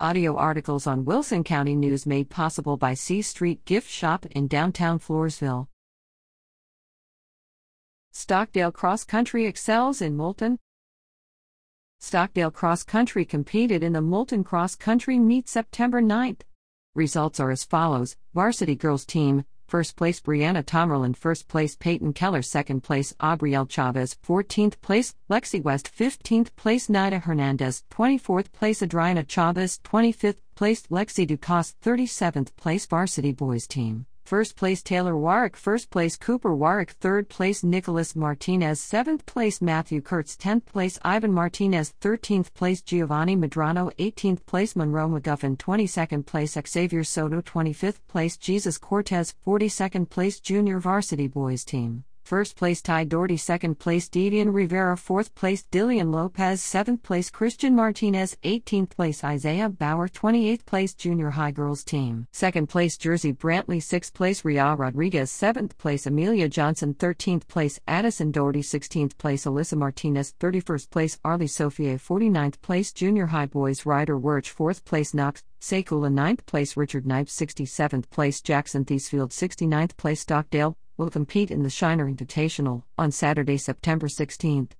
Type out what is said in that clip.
Audio articles on Wilson County News made possible by C Street Gift Shop in downtown Floresville. Stockdale Cross Country excels in Moulton. Stockdale Cross Country competed in the Moulton Cross Country Meet September 9th. Results are as follows Varsity Girls Team, First place Brianna Tomerlin, first place Peyton Keller, second place Abrielle Chavez, 14th place Lexi West, 15th place Neida Hernandez, 24th place Adryana Chavez, 25th place Lexie Dukas, 37th place Varsity Boys Team. First place Taylor Warrick, first place Cooper Warrick, third place Nicholas Martinez, seventh place Matthew Kurtz, tenth place Ivan Martinez, thirteenth place Giovanni Medrano, eighteenth place Monroe McGuffin, twenty-second place Exavior Soto, twenty-fifth place Jesus Cortez, forty-second place Junior Varsity Boys Team. First place Ty Dougherty, second place Devian Rivera, fourth place Dillion Lopez, seventh place Christian Martinez, 18th place Isaiah Bauer, 28th place Junior High Girls Team, second place Jersey Brantley, sixth place Ria Rodriguez, seventh place Amelia Johnson, 13th place Addison Doherty, 16th place Alyssa Martinez, 31st place Arlie Sophia, 49th place Junior High Boys Ryder Wirch, fourth place Knox, Sekula, 9th place Richard Knipe, 67th place Jackson Thiesfield, 69th place Stockdale, will compete in the Shiner Invitational on Saturday, September 16th.